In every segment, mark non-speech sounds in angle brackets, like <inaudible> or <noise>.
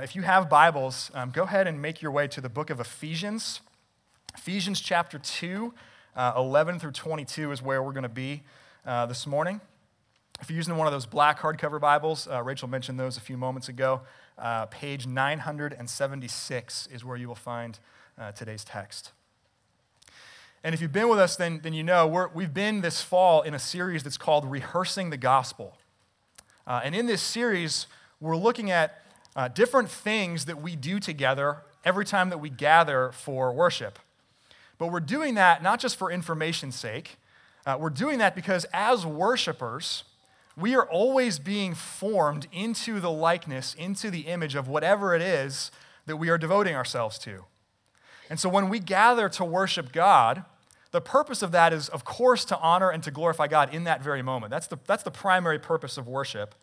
If you have Bibles, um, go ahead and make your way to the book of Ephesians. Ephesians chapter 2, uh, 11 through 22 is where we're going to be uh, this morning. If you're using one of those black hardcover Bibles, uh, Rachel mentioned those a few moments ago. Uh, page 976 is where you will find uh, today's text. And if you've been with us, then, then you know we have been this fall in a series that's called Rehearsing the Gospel. Uh, and in this series, we're looking at uh, different things that we do together every time that we gather for worship. But we're doing that not just for information's sake, uh, we're doing that because as worshipers, we are always being formed into the likeness, into the image of whatever it is that we are devoting ourselves to. And so when we gather to worship God, the purpose of that is, of course, to honor and to glorify God in that very moment. That's the, that's the primary purpose of worship.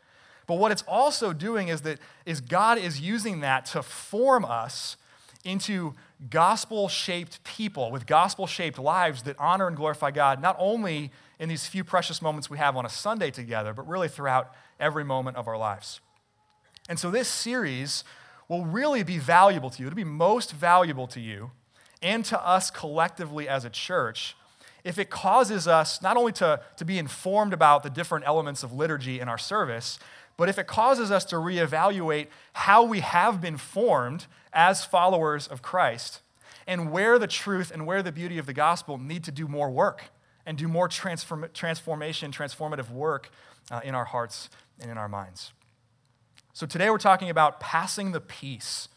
But what it's also doing is that is God is using that to form us into gospel-shaped people with gospel-shaped lives that honor and glorify God, not only in these few precious moments we have on a Sunday together, but really throughout every moment of our lives. And so this series will really be valuable to you. It'll be most valuable to you and to us collectively as a church if it causes us not only to, to be informed about the different elements of liturgy in our service, but if it causes us to reevaluate how we have been formed as followers of Christ and where the truth and where the beauty of the gospel need to do more work and do more transform- transformation, transformative work uh, in our hearts and in our minds. So today we're talking about passing the peace.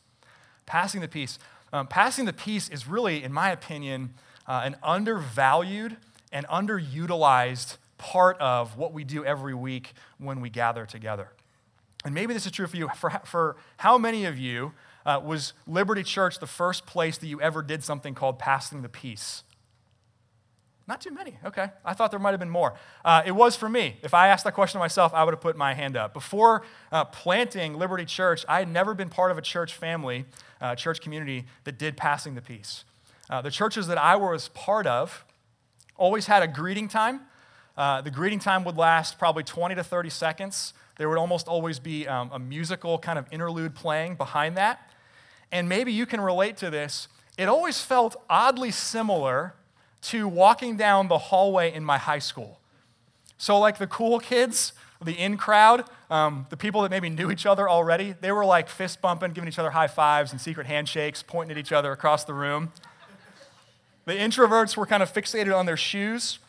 Passing the peace. Um, passing the peace is really, in my opinion, uh, an undervalued and underutilized part of what we do every week when we gather together. And maybe this is true for you. For, for how many of you uh, was Liberty Church the first place that you ever did something called passing the peace? Not too many. Okay. I thought there might have been more. Uh, it was for me. If I asked that question to myself, I would have put my hand up. Before uh, planting Liberty Church, I had never been part of a church family, uh, church community that did passing the peace. Uh, the churches that I was part of always had a greeting time uh, the greeting time would last probably 20 to 30 seconds. There would almost always be um, a musical kind of interlude playing behind that. And maybe you can relate to this. It always felt oddly similar to walking down the hallway in my high school. So, like the cool kids, the in crowd, um, the people that maybe knew each other already, they were like fist bumping, giving each other high fives and secret handshakes, pointing at each other across the room. The introverts were kind of fixated on their shoes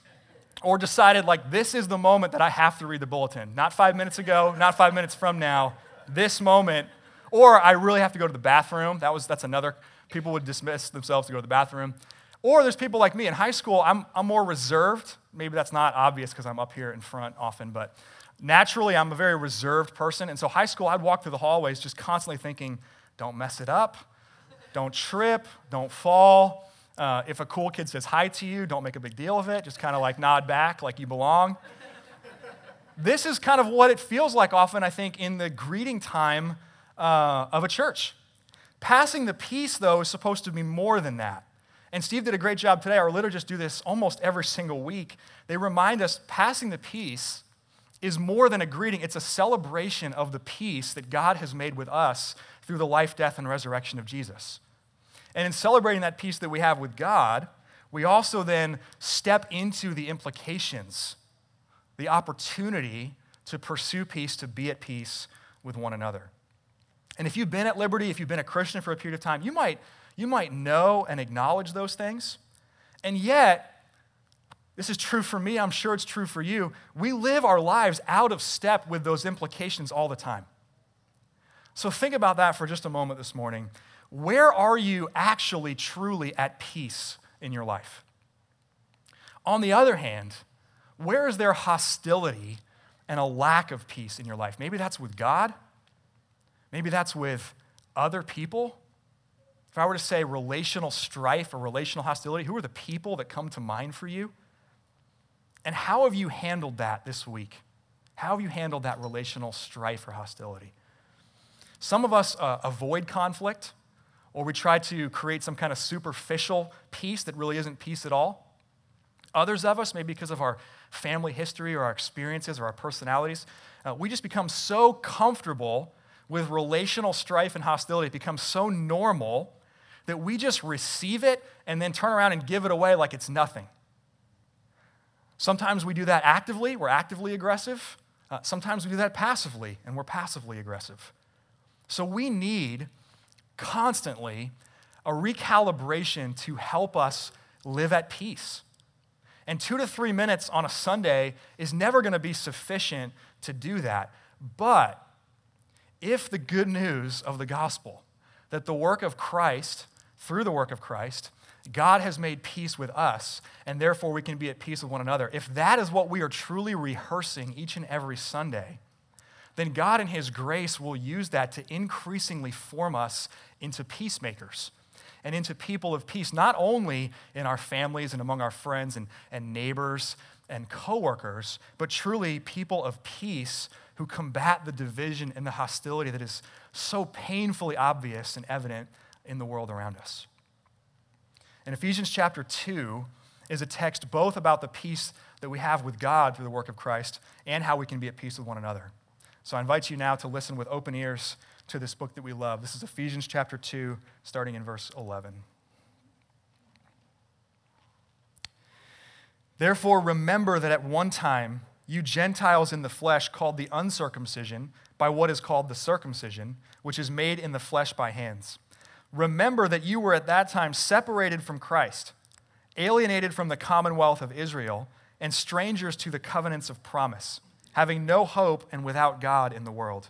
or decided, like, this is the moment that I have to read the bulletin. Not five minutes ago, not five minutes from now, this moment. Or I really have to go to the bathroom. That was, that's another, people would dismiss themselves to go to the bathroom. Or there's people like me in high school, I'm, I'm more reserved. Maybe that's not obvious because I'm up here in front often, but naturally I'm a very reserved person. And so high school, I'd walk through the hallways just constantly thinking, don't mess it up, don't trip, don't fall. Uh, if a cool kid says hi to you, don't make a big deal of it. Just kind of like nod back like you belong. this is kind of what it feels like often, I think, in the greeting time uh, of a church. Passing the peace, though, is supposed to be more than that. And Steve did a great job today. Our liturgists do this almost every single week. They remind us passing the peace is more than a greeting, it's a celebration of the peace that God has made with us through the life, death, and resurrection of Jesus. And in celebrating that peace that we have with God, we also then step into the implications, the opportunity to pursue peace, to be at peace with one another. And if you've been at Liberty, if you've been a Christian for a period of time, you might, you might know and acknowledge those things. And yet, this is true for me, I'm sure it's true for you. We live our lives out of step with those implications all the time. So think about that for just a moment this morning where are you actually truly at peace in your life? On the other hand, where is there hostility and a lack of peace in your life? Maybe that's with God. Maybe that's with other people. If I were to say relational strife or relational hostility, who are the people that come to mind for you? And how have you handled that this week? How have you handled that relational strife or hostility? Some of us uh, avoid conflict or we try to create some kind of superficial peace that really isn't peace at all. Others of us, maybe because of our family history or our experiences or our personalities, uh, we just become so comfortable with relational strife and hostility, it becomes so normal that we just receive it and then turn around and give it away like it's nothing. Sometimes we do that actively, we're actively aggressive. Uh, sometimes we do that passively, and we're passively aggressive. So we need constantly a recalibration to help us live at peace. And two to three minutes on a Sunday is never going to be sufficient to do that. But if the good news of the gospel, that the work of Christ, through the work of Christ, God has made peace with us, and therefore we can be at peace with one another. If that is what we are truly rehearsing each and every Sunday, then God in His grace will use that to increasingly form us into peacemakers and into people of peace, not only in our families and among our friends and, and neighbors and coworkers, but truly people of peace who combat the division and the hostility that is so painfully obvious and evident in the world around us. And Ephesians chapter 2 is a text both about the peace that we have with God through the work of Christ and how we can be at peace with one another. So I invite you now to listen with open ears to this book that we love. This is Ephesians chapter 2, starting in verse 11. Therefore, remember that at one time, you Gentiles in the flesh, called the uncircumcision by what is called the circumcision, which is made in the flesh by hands. Remember that you were at that time separated from Christ, alienated from the commonwealth of Israel, and strangers to the covenants of promise, having no hope and without God in the world.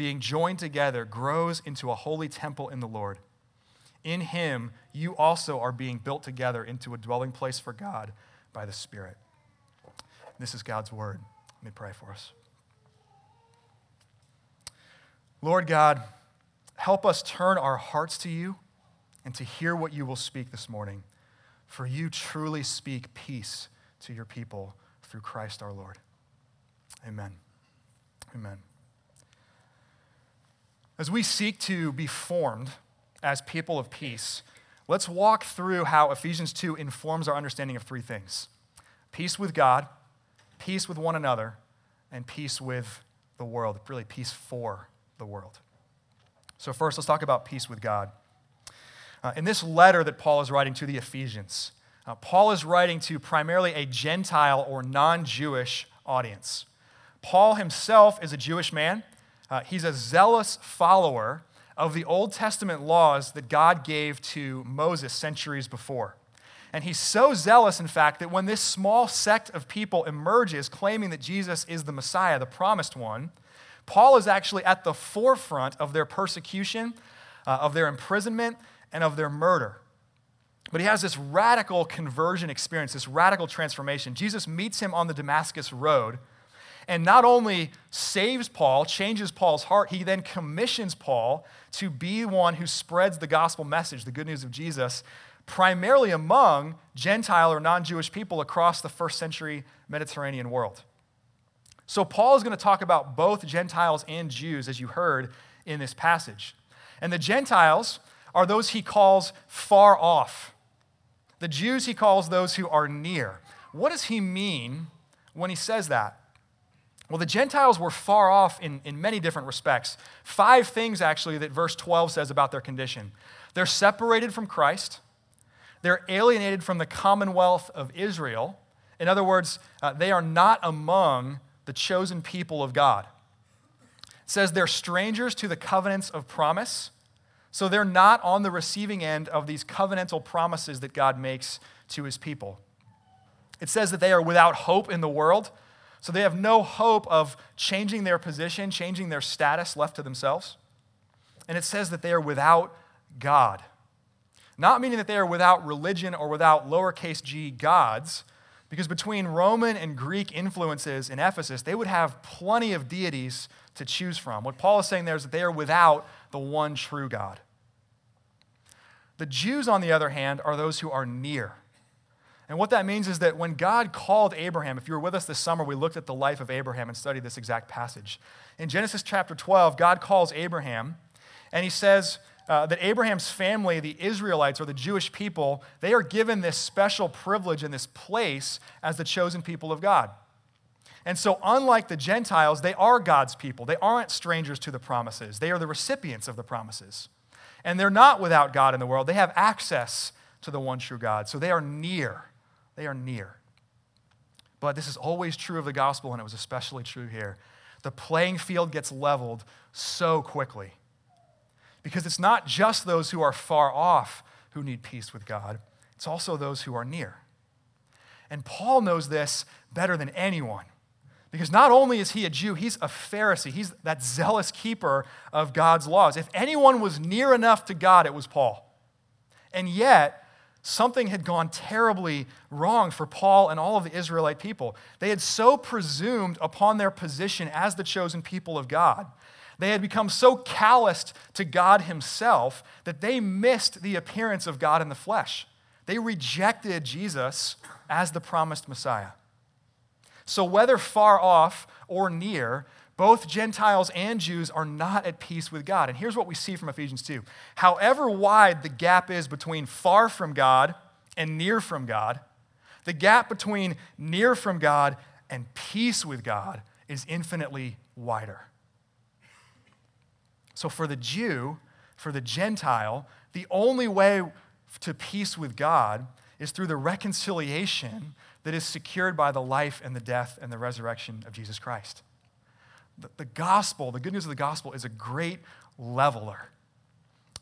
being joined together, grows into a holy temple in the Lord. In him, you also are being built together into a dwelling place for God by the Spirit. This is God's word. Let me pray for us. Lord God, help us turn our hearts to you and to hear what you will speak this morning. For you truly speak peace to your people through Christ our Lord. Amen. Amen. As we seek to be formed as people of peace, let's walk through how Ephesians 2 informs our understanding of three things peace with God peace with one another, and peace with the world, really, peace for the world. So, first, let's talk about peace with God. Uh, in this letter that Paul is writing to the Ephesians, uh, Paul is writing to primarily a Gentile or non Jewish audience. Paul himself is a Jewish man. Uh, he's a zealous follower of the Old Testament laws that God gave to Moses centuries before. And he's so zealous, in fact, that when this small sect of people emerges claiming that Jesus is the Messiah, the promised one, Paul is actually at the forefront of their persecution, uh, of their imprisonment, and of their murder. But he has this radical conversion experience, this radical transformation. Jesus meets him on the Damascus Road and not only saves Paul, changes Paul's heart, he then commissions Paul to be one who spreads the gospel message, the good news of Jesus, primarily among Gentile or non Jewish people across the first century Mediterranean world. So, Paul is going to talk about both Gentiles and Jews, as you heard in this passage. And the Gentiles are those he calls far off. The Jews he calls those who are near. What does he mean when he says that? Well, the Gentiles were far off in, in many different respects. Five things, actually, that verse 12 says about their condition. They're separated from Christ, they're alienated from the commonwealth of Israel. In other words, uh, they are not among the chosen people of God. It says they're strangers to the covenants of promise. So they're not on the receiving end of these covenantal promises that God makes to his people. It says that they are without hope in the world. So they have no hope of changing their position, changing their status left to themselves. And it says that they are without God. Not meaning that they are without religion or without lowercase g gods, because between Roman and Greek influences in Ephesus, they would have plenty of deities to choose from. What Paul is saying there is that they are without the one true God. The Jews, on the other hand, are those who are near. And what that means is that when God called Abraham, if you were with us this summer, we looked at the life of Abraham and studied this exact passage. In Genesis chapter 12, God calls Abraham and he says uh, that Abraham's family, the Israelites or the Jewish people, they are given this special privilege and this place as the chosen people of God. And so, unlike the Gentiles, they are God's people. They aren't strangers to the promises, they are the recipients of the promises. And they're not without God in the world, they have access to the one true God. So, they are near. They are near. But this is always true of the gospel, and it was especially true here. The playing field gets leveled so quickly. Because it's not just those who are far off who need peace with God, it's also those who are near. And Paul knows this better than anyone. Because not only is he a Jew, he's a Pharisee. He's that zealous keeper of God's laws. If anyone was near enough to God, it was Paul. And yet, something had gone terribly wrong for Paul and all of the Israelite people. They had so presumed upon their position as the chosen people of God. They had become so calloused to God Himself that they missed the appearance of God in the flesh. They rejected Jesus as the promised Messiah. So, whether far off or near, both Gentiles and Jews are not at peace with God. And here's what we see from Ephesians 2. However wide the gap is between far from God and near from God, the gap between near from God and peace with God is infinitely wider. So, for the Jew, for the Gentile, the only way to peace with God is through the reconciliation that is secured by the life and the death and the resurrection of Jesus Christ. The, the gospel, the good news of the gospel, is a great leveler.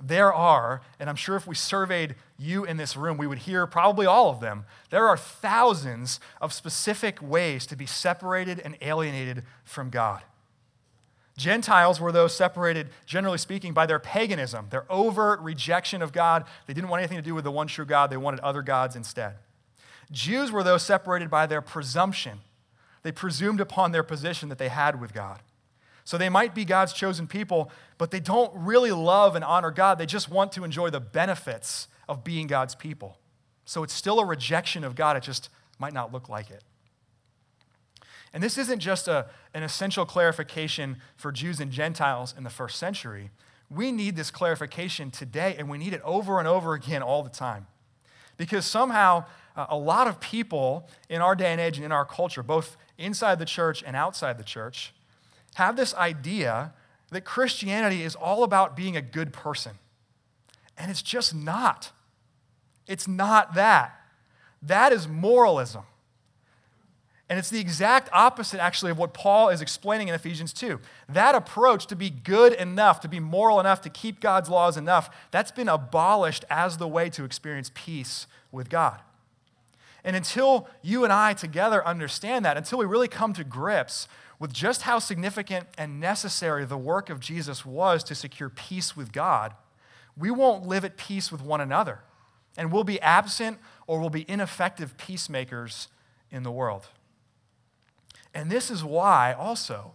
There are, and I'm sure if we surveyed you in this room, we would hear probably all of them. There are thousands of specific ways to be separated and alienated from God. Gentiles were those separated, generally speaking, by their paganism, their overt rejection of God. They didn't want anything to do with the one true God, they wanted other gods instead. Jews were those separated by their presumption. They presumed upon their position that they had with God. So they might be God's chosen people, but they don't really love and honor God. They just want to enjoy the benefits of being God's people. So it's still a rejection of God, it just might not look like it. And this isn't just a, an essential clarification for Jews and Gentiles in the first century. We need this clarification today, and we need it over and over again all the time. Because somehow uh, a lot of people in our day and age and in our culture, both inside the church and outside the church, have this idea that Christianity is all about being a good person. And it's just not. It's not that. That is moralism. And it's the exact opposite, actually, of what Paul is explaining in Ephesians 2. That approach to be good enough, to be moral enough, to keep God's laws enough, that's been abolished as the way to experience peace with God. And until you and I together understand that, until we really come to grips with just how significant and necessary the work of Jesus was to secure peace with God, we won't live at peace with one another. And we'll be absent or we'll be ineffective peacemakers in the world. And this is why, also,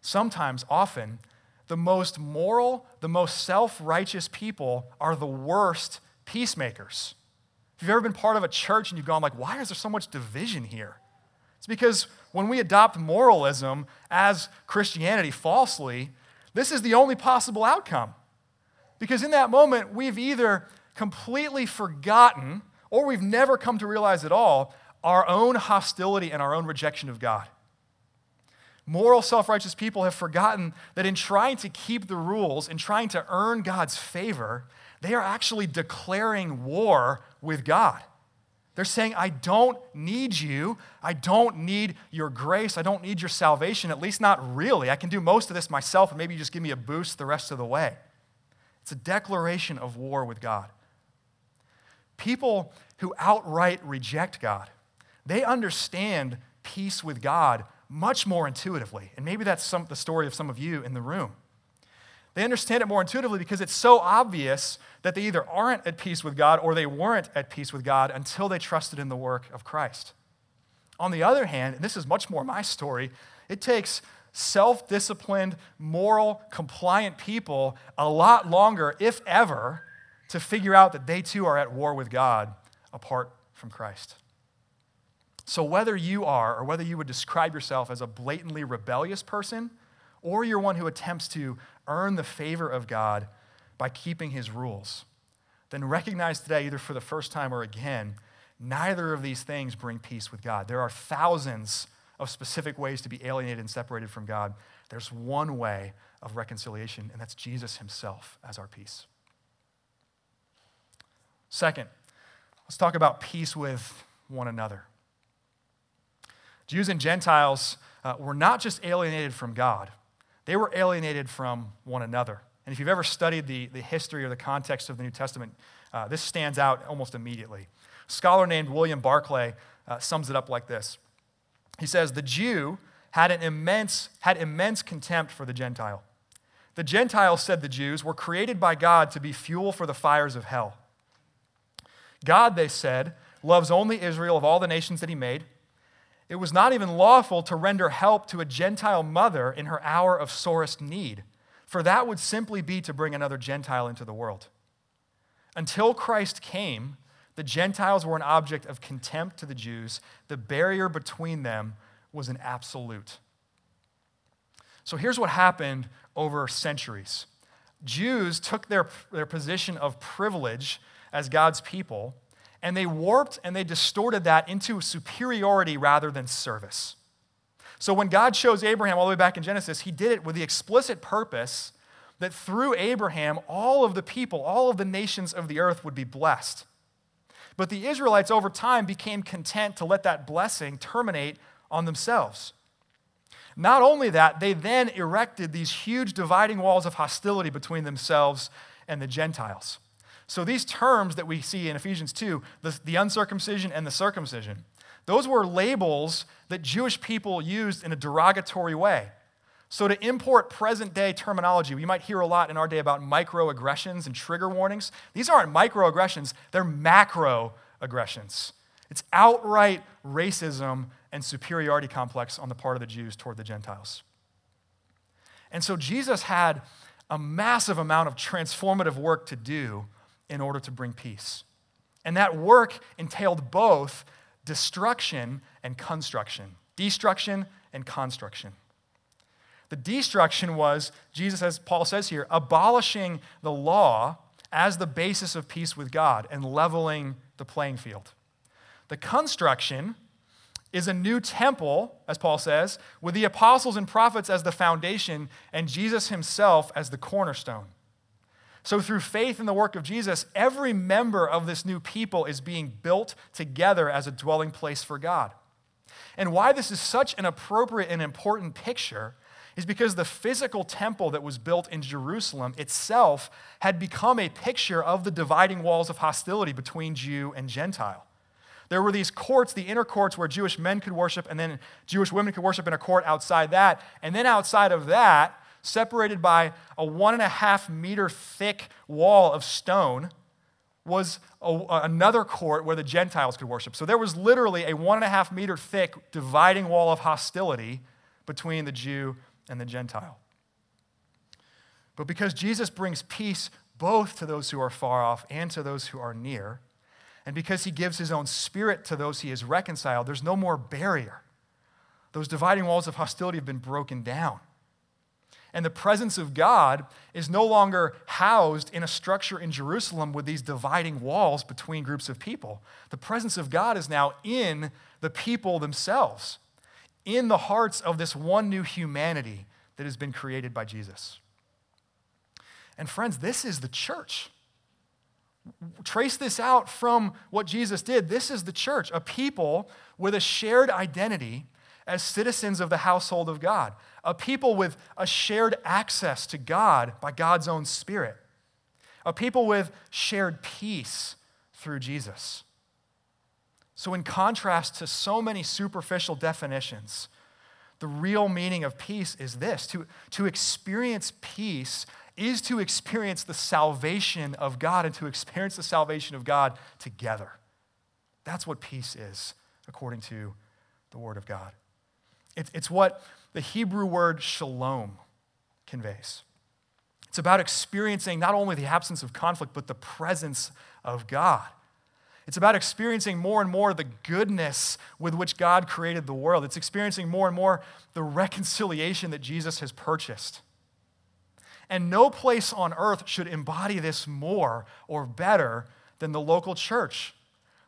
sometimes, often, the most moral, the most self righteous people are the worst peacemakers. If you've ever been part of a church and you've gone like, why is there so much division here? It's because when we adopt moralism as Christianity falsely, this is the only possible outcome. Because in that moment, we've either completely forgotten or we've never come to realize at all our own hostility and our own rejection of God. Moral, self righteous people have forgotten that in trying to keep the rules, in trying to earn God's favor, they are actually declaring war with God. They're saying, I don't need you. I don't need your grace. I don't need your salvation, at least not really. I can do most of this myself, and maybe you just give me a boost the rest of the way. It's a declaration of war with God. People who outright reject God, they understand peace with God much more intuitively. And maybe that's some, the story of some of you in the room. They understand it more intuitively because it's so obvious that they either aren't at peace with God or they weren't at peace with God until they trusted in the work of Christ. On the other hand, and this is much more my story, it takes self disciplined, moral, compliant people a lot longer, if ever, to figure out that they too are at war with God apart from Christ. So, whether you are, or whether you would describe yourself as a blatantly rebellious person, or you're one who attempts to earn the favor of God by keeping his rules, then recognize today, either for the first time or again, neither of these things bring peace with God. There are thousands of specific ways to be alienated and separated from God. There's one way of reconciliation, and that's Jesus himself as our peace. Second, let's talk about peace with one another. Jews and Gentiles uh, were not just alienated from God, they were alienated from one another. And if you've ever studied the, the history or the context of the New Testament, uh, this stands out almost immediately. A scholar named William Barclay uh, sums it up like this He says, The Jew had an immense, had immense contempt for the Gentile. The Gentiles, said the Jews, were created by God to be fuel for the fires of hell. God, they said, loves only Israel of all the nations that he made. It was not even lawful to render help to a Gentile mother in her hour of sorest need, for that would simply be to bring another Gentile into the world. Until Christ came, the Gentiles were an object of contempt to the Jews. The barrier between them was an absolute. So here's what happened over centuries Jews took their, their position of privilege as God's people and they warped and they distorted that into superiority rather than service. So when God chose Abraham all the way back in Genesis, he did it with the explicit purpose that through Abraham, all of the people, all of the nations of the earth would be blessed. But the Israelites over time became content to let that blessing terminate on themselves. Not only that, they then erected these huge dividing walls of hostility between themselves and the Gentiles. So these terms that we see in Ephesians 2, the, the uncircumcision and the circumcision, those were labels that Jewish people used in a derogatory way. So, to import present day terminology, we might hear a lot in our day about microaggressions and trigger warnings. These aren't microaggressions, they're macroaggressions. It's outright racism and superiority complex on the part of the Jews toward the Gentiles. And so, Jesus had a massive amount of transformative work to do in order to bring peace. And that work entailed both destruction and construction, destruction and construction. The destruction was, Jesus, as Paul says here, abolishing the law as the basis of peace with God and leveling the playing field. The construction is a new temple, as Paul says, with the apostles and prophets as the foundation and Jesus himself as the cornerstone. So, through faith in the work of Jesus, every member of this new people is being built together as a dwelling place for God. And why this is such an appropriate and important picture is because the physical temple that was built in Jerusalem itself had become a picture of the dividing walls of hostility between Jew and Gentile. There were these courts, the inner courts where Jewish men could worship, and then Jewish women could worship in a court outside that. And then outside of that, separated by a one and a half meter thick wall of stone, was a, another court where the Gentiles could worship. So there was literally a one and a half meter thick dividing wall of hostility between the Jew and the Gentile. But because Jesus brings peace both to those who are far off and to those who are near, and because he gives his own spirit to those he has reconciled, there's no more barrier. Those dividing walls of hostility have been broken down. And the presence of God is no longer housed in a structure in Jerusalem with these dividing walls between groups of people. The presence of God is now in the people themselves, in the hearts of this one new humanity that has been created by Jesus. And friends, this is the church. Trace this out from what Jesus did. This is the church, a people with a shared identity as citizens of the household of God, a people with a shared access to God by God's own Spirit. a people with shared peace through Jesus. So, in contrast to so many superficial definitions, the real meaning of peace is this to, to experience peace is to experience the salvation of God and to experience the salvation of God together. That's what peace is, according to the Word of God. It's, it's what the Hebrew word shalom conveys. It's about experiencing not only the absence of conflict, but the presence of God. It's about experiencing more and more the goodness with which God created the world. It's experiencing more and more the reconciliation that Jesus has purchased. And no place on earth should embody this more or better than the local church.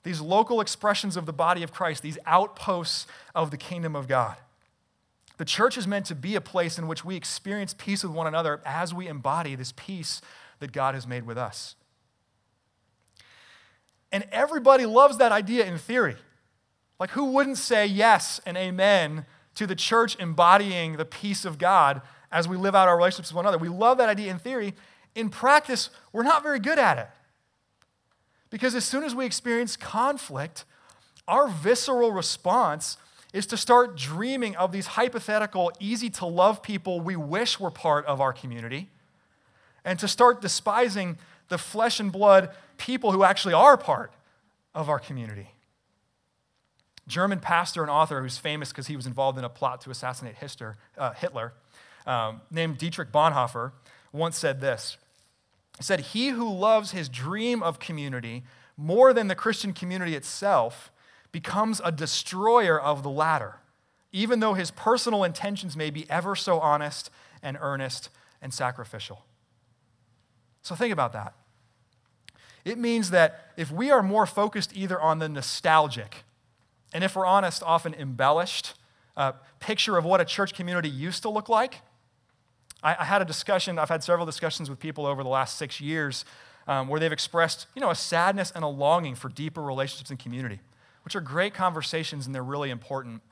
These local expressions of the body of Christ, these outposts of the kingdom of God. The church is meant to be a place in which we experience peace with one another as we embody this peace that God has made with us. And everybody loves that idea in theory. Like, who wouldn't say yes and amen to the church embodying the peace of God as we live out our relationships with one another? We love that idea in theory. In practice, we're not very good at it. Because as soon as we experience conflict, our visceral response is to start dreaming of these hypothetical, easy to love people we wish were part of our community, and to start despising the flesh and blood people who actually are part of our community. German pastor and author who's famous because he was involved in a plot to assassinate uh, Hitler, um, named Dietrich Bonhoeffer, once said this. He said, He who loves his dream of community more than the Christian community itself becomes a destroyer of the latter, even though his personal intentions may be ever so honest and earnest and sacrificial. So think about that. It means that if we are more focused either on the nostalgic, and if we're honest, often embellished uh, picture of what a church community used to look like. I, I, had a discussion, I've had several discussions with people over the last six years um, where they've expressed you know, a sadness and a longing for deeper relationships and community, which are great conversations and they're really important.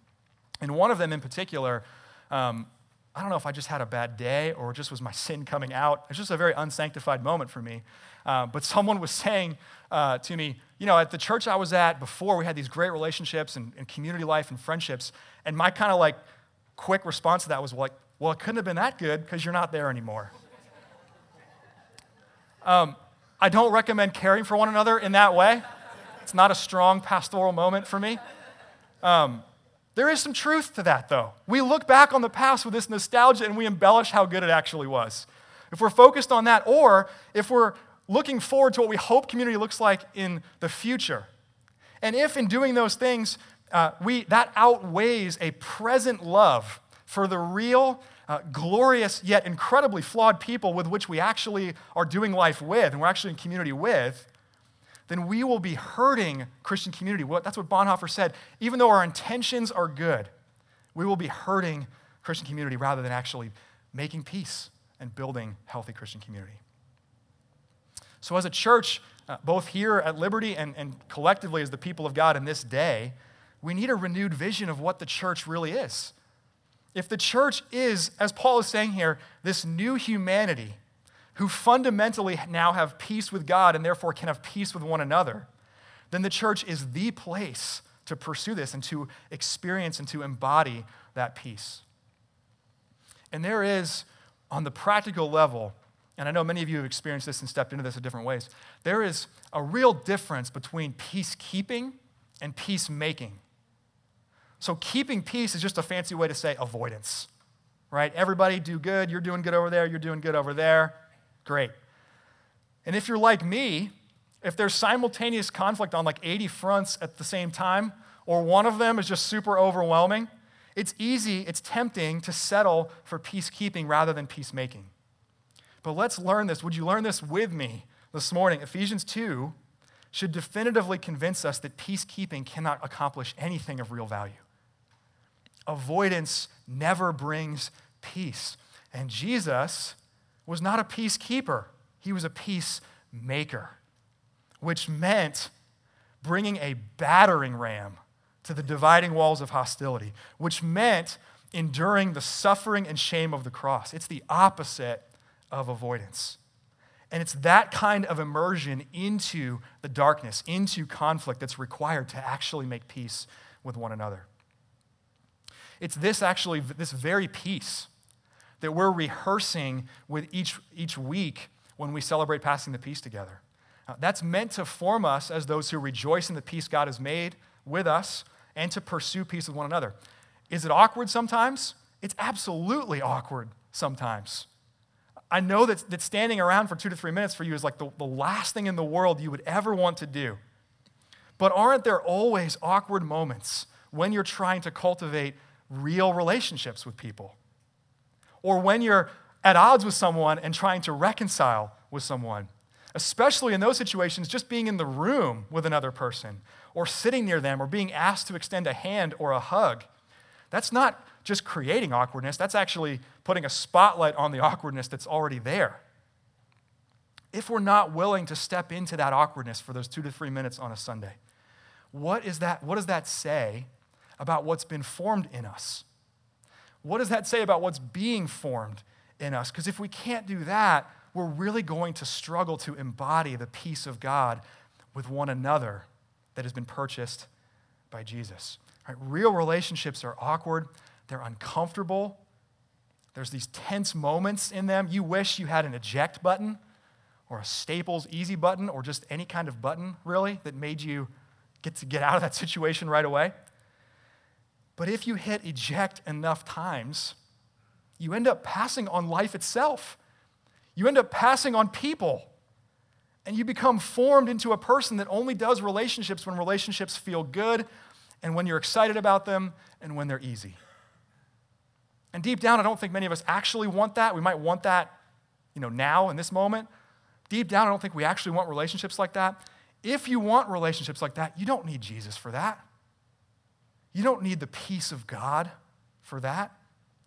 And one of them in particular, um, I don't know if I just had a bad day or just was my <laughs> sin coming out. It's just a very unsanctified moment for me. Uh, but someone was saying uh, to me, you know, at the church I was at before, we had these great relationships and, and community life and friendships. And my kind of like quick response to that was like, well, it couldn't have been that good because you're not there anymore. Um, I don't recommend caring for one another in that way. It's not a strong pastoral moment for me. Um, there is some truth to that, though. We look back on the past with this nostalgia and we embellish how good it actually was. If we're focused on that, or if we're looking forward to what we hope community looks like in the future, and if in doing those things, uh, we, that outweighs a present love for the real, uh, glorious, yet incredibly flawed people with which we actually are doing life with and we're actually in community with, then we will be hurting Christian community. That's what Bonhoeffer said. Even though our intentions are good, we will be hurting Christian community rather than actually making peace and building healthy Christian community. So, as a church, uh, both here at Liberty and, and collectively as the people of God in this day, we need a renewed vision of what the church really is. If the church is, as Paul is saying here, this new humanity who fundamentally now have peace with God and therefore can have peace with one another, then the church is the place to pursue this and to experience and to embody that peace. And there is, on the practical level, and I know many of you have experienced this and stepped into this in different ways, there is a real difference between peacekeeping and peacemaking. So, keeping peace is just a fancy way to say avoidance, right? Everybody do good, you're doing good over there, you're doing good over there. Great. And if you're like me, if there's simultaneous conflict on like 80 fronts at the same time, or one of them is just super overwhelming, it's easy, it's tempting to settle for peacekeeping rather than peacemaking. But let's learn this. Would you learn this with me this morning? Ephesians 2 should definitively convince us that peacekeeping cannot accomplish anything of real value. Avoidance never brings peace. And Jesus was not a peacekeeper, he was a peacemaker, which meant bringing a battering ram to the dividing walls of hostility, which meant enduring the suffering and shame of the cross. It's the opposite of avoidance. And it's that kind of immersion into the darkness, into conflict, that's required to actually make peace with one another. It's this actually, this very peace that we're rehearsing with each, each week when we celebrate passing the peace together. Uh, that's meant to form us as those who rejoice in the peace God has made with us and to pursue peace with one another. Is it awkward sometimes? It's absolutely awkward sometimes. I know that, that standing around for two to three minutes for you is like the, the last thing in the world you would ever want to do. But aren't there always awkward moments when you're trying to cultivate real relationships with people? Or when you're at odds with someone and trying to reconcile with someone? Especially in those situations, just being in the room with another person or sitting near them or being asked to extend a hand or a hug. That's not just creating awkwardness, that's actually putting a spotlight on the awkwardness that's already there. If we're not willing to step into that awkwardness for those two to three minutes on a Sunday, what, is that, what does that say about what's been formed in us? What does that say about what's being formed in us? Because if we can't do that, we're really going to struggle to embody the peace of God with one another that has been purchased by Jesus. Right? Real relationships are awkward, they're uncomfortable. There's these tense moments in them. You wish you had an eject button or a Staples easy button or just any kind of button, really, that made you get to get out of that situation right away. But if you hit eject enough times, you end up passing on life itself. You end up passing on people. And you become formed into a person that only does relationships when relationships feel good and when you're excited about them and when they're easy. And deep down, I don't think many of us actually want that. We might want that, you know, now in this moment. Deep down, I don't think we actually want relationships like that. If you want relationships like that, you don't need Jesus for that. You don't need the peace of God for that.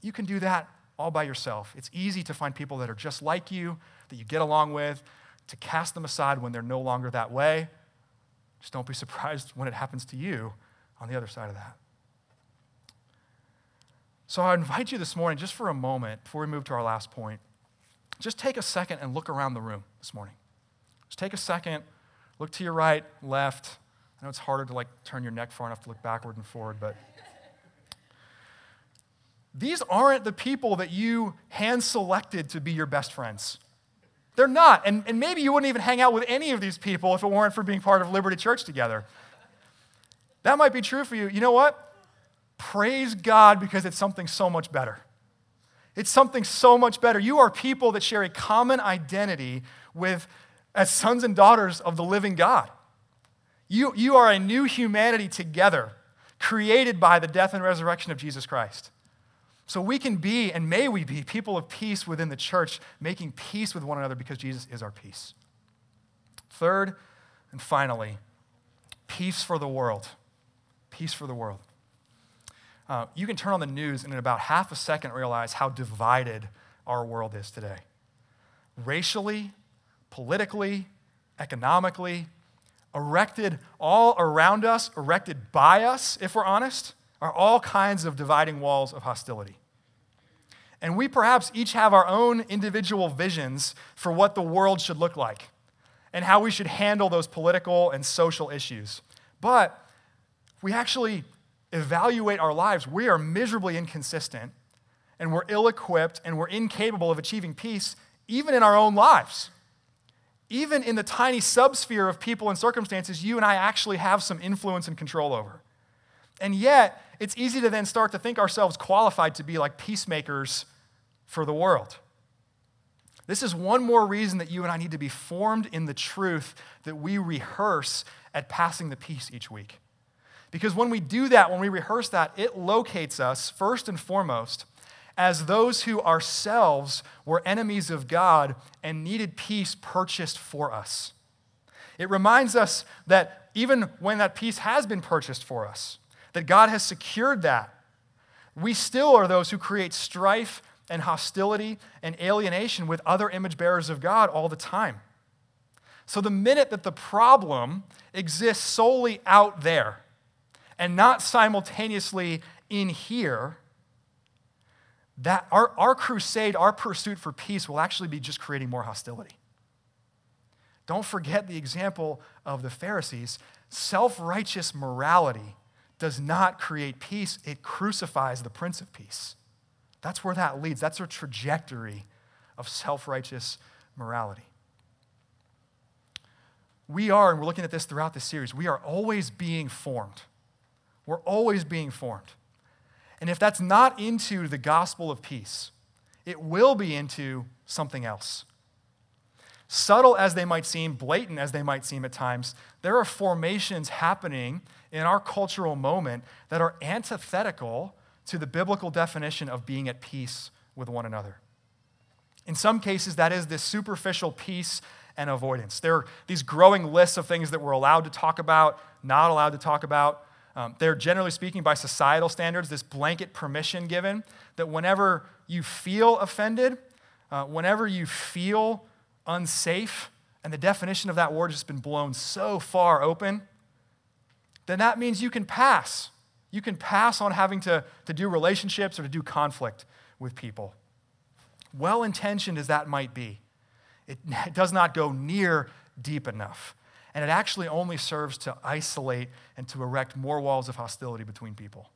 You can do that all by yourself. It's easy to find people that are just like you, that you get along with, to cast them aside when they're no longer that way. Just don't be <laughs> surprised when it happens to you on the other side of that. So I invite you this morning, just for a moment, before we move to our last point, just take a second and look around the room this morning. Just take a second, look to your right, left. I know it's harder to like turn your neck far enough to look backward and forward, but these aren't the people that you hand selected to be your best friends. They're not. And, and maybe you wouldn't even hang out with any of these people if it weren't for being part of Liberty Church together. That might be true for you. You know what? Praise God because it's something so much better. It's something so much better. You are people that share a common identity with as sons and daughters of the living God. You, you are a new humanity together, created by the death and resurrection of Jesus Christ. So we can be, and may we be, people of peace within the church, making peace with one another because Jesus is our peace. Third, and finally, peace for the world. Peace for the world. Uh, you can turn on the news and in about half a second realize how divided our world is today. Racially, politically, economically, erected all around us, erected by us, if we're honest, are all kinds of dividing walls of hostility. And we perhaps each have our own individual visions for what the world should look like and how we should handle those political and social issues. But we actually evaluate our lives, we are miserably inconsistent and we're ill equipped and we're incapable of achieving peace even in our own lives. Even in the tiny subsphere of people and circumstances, you and I actually have some influence and control over. And yet, it's easy to then start to think ourselves qualified to be like peacemakers for the world. This is one more reason that you and I need to be formed in the truth that we rehearse at passing the peace each week. Because when we do that, when we rehearse that, it locates us, first and foremost, as those who ourselves were enemies of God and needed peace purchased for us. It reminds us that even when that peace has been purchased for us, that God has secured that, we still are those who create strife and hostility and alienation with other image bearers of God all the time. So the minute that the problem exists solely out there, and not simultaneously in here, that our, our crusade, our pursuit for peace will actually be just creating more hostility. Don't forget the example of the Pharisees. Self righteous morality does not create peace, it crucifies the Prince of Peace. That's where that leads. That's a trajectory of self righteous morality. We are, and we're looking at this throughout the series, we are always being formed. We're always being formed. And if that's not into the gospel of peace, it will be into something else. Subtle as they might seem, blatant as they might seem at times, there are formations happening in our cultural moment that are antithetical to the biblical definition of being at peace with one another. In some cases, that is this superficial peace and avoidance. There are these growing lists of things that we're allowed to talk about, not allowed to talk about. Um, they're generally speaking, by societal standards, this blanket permission given that whenever you feel offended, uh, whenever you feel unsafe, and the definition of that word has just been blown so far open, then that means you can pass. You can pass on having to, to do relationships or to do conflict with people. Well intentioned as that might be, it <laughs> does not go near deep enough. And it actually only serves to isolate and to erect more walls of hostility between people.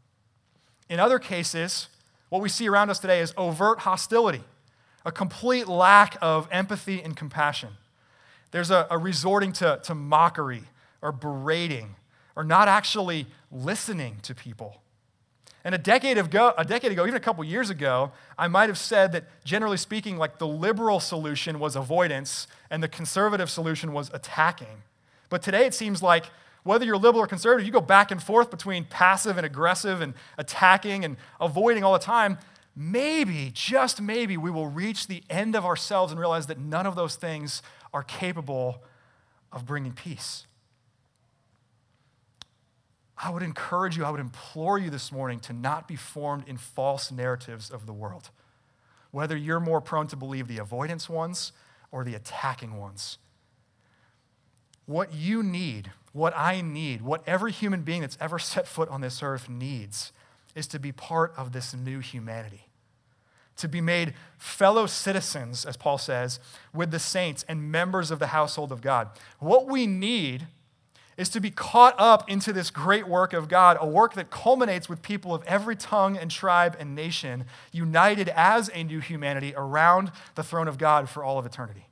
In other cases, what we see around us today is overt hostility, a complete lack of empathy and compassion. There's a, a resorting to, to mockery or berating or not actually listening to people. And a decade ago, a decade ago, even a couple years ago, I might have said that generally speaking, like the liberal solution was avoidance and the conservative solution was attacking. But today it seems like whether you're liberal or conservative, you go back and forth between passive and aggressive and attacking and avoiding all the time. Maybe, just maybe, we will reach the end of ourselves and realize that none of those things are capable of bringing peace. I would encourage you, I would implore you this morning to not be formed in false narratives of the world, whether you're more prone to believe the avoidance ones or the attacking ones. What you need, what I need, what every human being that's ever set foot on this earth needs is to be part of this new humanity. To be made fellow citizens, as Paul says, with the saints and members of the household of God. What we need is to be caught up into this great work of God, a work that culminates with people of every tongue and tribe and nation united as a new humanity around the throne of God for all of eternity.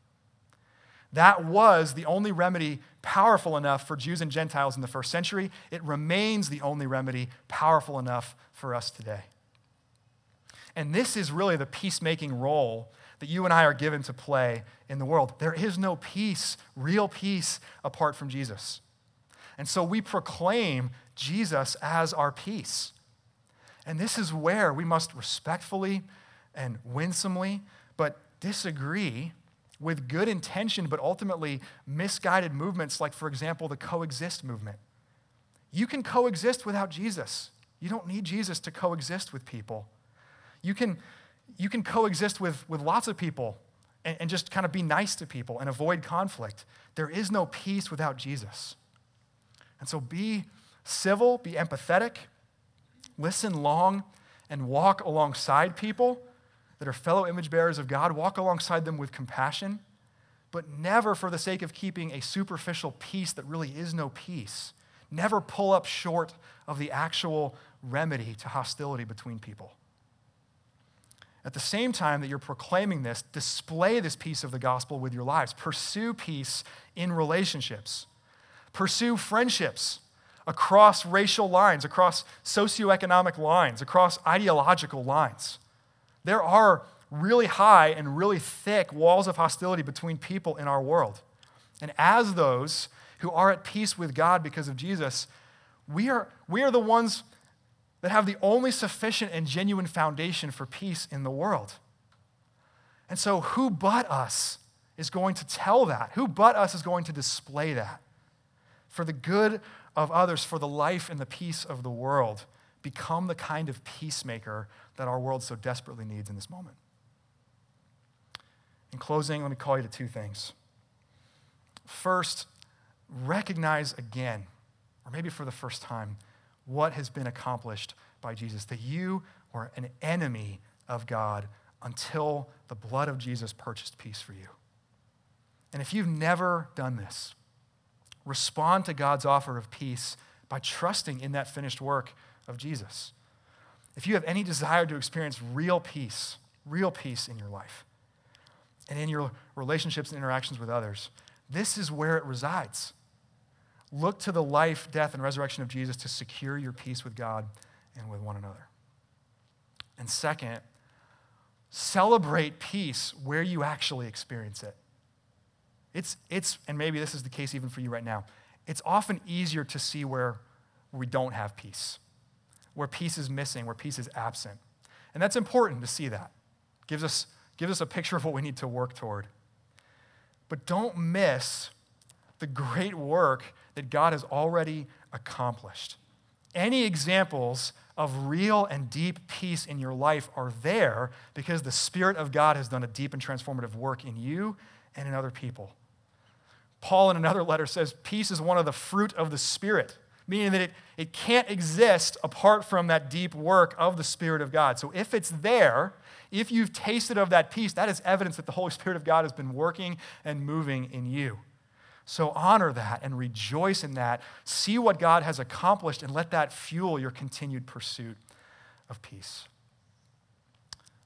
That was the only remedy powerful enough for Jews and Gentiles in the first century. It remains the only remedy powerful enough for us today. And this is really the peacemaking role that you and I are given to play in the world. There is no peace, real peace, apart from Jesus. And so we proclaim Jesus as our peace. And this is where we must respectfully and winsomely, but disagree with good intention, but ultimately misguided movements, like, for example, the coexist movement. You can coexist without Jesus. You don't need Jesus to coexist with people. You can, you can coexist with, with lots of people and, and just kind of be nice to people and avoid conflict. There is no peace without Jesus. And so be civil, be empathetic, listen long, and walk alongside people that are fellow image bearers of God. Walk alongside them with compassion, but never for the sake of keeping a superficial peace that really is no peace. Never pull up short of the actual remedy to hostility between people. At the same time that you're proclaiming this, display this piece of the gospel with your lives. Pursue peace in relationships. Pursue friendships across racial lines, across socioeconomic lines, across ideological lines. There are really high and really thick walls of hostility between people in our world. And as those who are at peace with God because of Jesus, we are, we are the ones that have the only sufficient and genuine foundation for peace in the world. And so, who but us is going to tell that? Who but us is going to display that? for the good of others, for the life and the peace of the world. Become the kind of peacemaker that our world so desperately needs in this moment. In closing, let me call you to two things. First, recognize again, or maybe for the first time, what has been accomplished by Jesus, that you were an enemy of God until the blood of Jesus purchased peace for you. And if you've never done this, respond to God's offer of peace by trusting in that finished work of Jesus. If you have any desire to experience real peace, real peace in your life and in your relationships and interactions with others, this is where it resides. Look to the life, death, and resurrection of Jesus to secure your peace with God and with one another. And second, celebrate peace where you actually experience it. It's, it's, and maybe this is the case even for you right now, it's often easier to see where we don't have peace, where peace is missing, where peace is absent. And that's important to see that. Gives us, gives us a picture of what we need to work toward. But don't miss the great work that God has already accomplished. Any examples of real and deep peace in your life are there because the Spirit of God has done a deep and transformative work in you and in other people. Paul, in another letter, says peace is one of the fruit of the Spirit, meaning that it, it can't exist apart from that deep work of the Spirit of God. So if it's there, if you've tasted of that peace, that is evidence that the Holy Spirit of God has been working and moving in you. So honor that and rejoice in that. See what God has accomplished and let that fuel your continued pursuit of peace.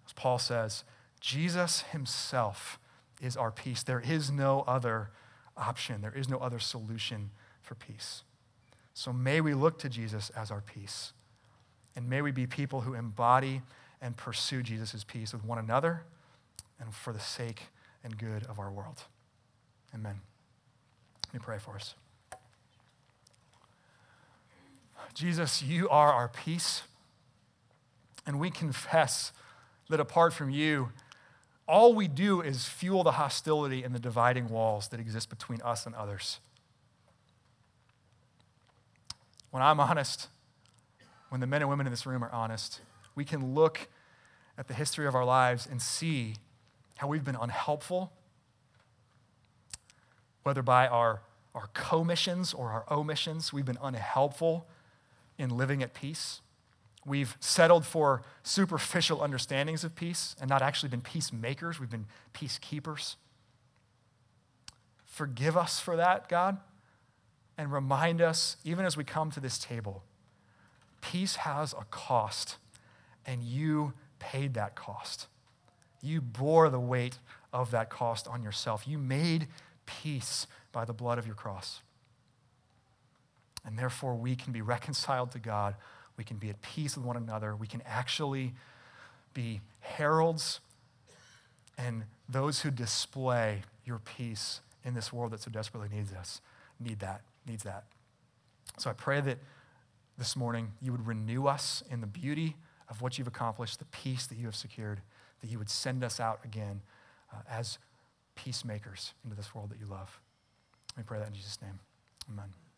As Paul says, Jesus himself is our peace. There is no other option, there is no other solution for peace. So may we look to Jesus as our peace. And may we be people who embody and pursue Jesus' peace with one another and for the sake and good of our world. Amen. Let me pray for us. Jesus, you are our peace. And we confess that apart from you, all we do is fuel the hostility and the dividing walls that exist between us and others. When I'm honest, when the men and women in this room are honest, we can look at the history of our lives and see how we've been unhelpful, whether by our, our commissions or our omissions, we've been unhelpful in living at peace. We've settled for superficial understandings of peace and not actually been peacemakers. We've been peacekeepers. Forgive us for that, God, and remind us, even as we come to this table, peace has a cost, and you paid that cost. You bore the weight of that cost on yourself. You made peace by the blood of your cross. And therefore, we can be reconciled to God we can be at peace with one another. We can actually be heralds and those who display your peace in this world that so desperately needs us, need that, needs that. So I pray that this morning you would renew us in the beauty of what you've accomplished, the peace that you have secured, that you would send us out again uh, as peacemakers into this world that you love. We pray that in Jesus' name. Amen.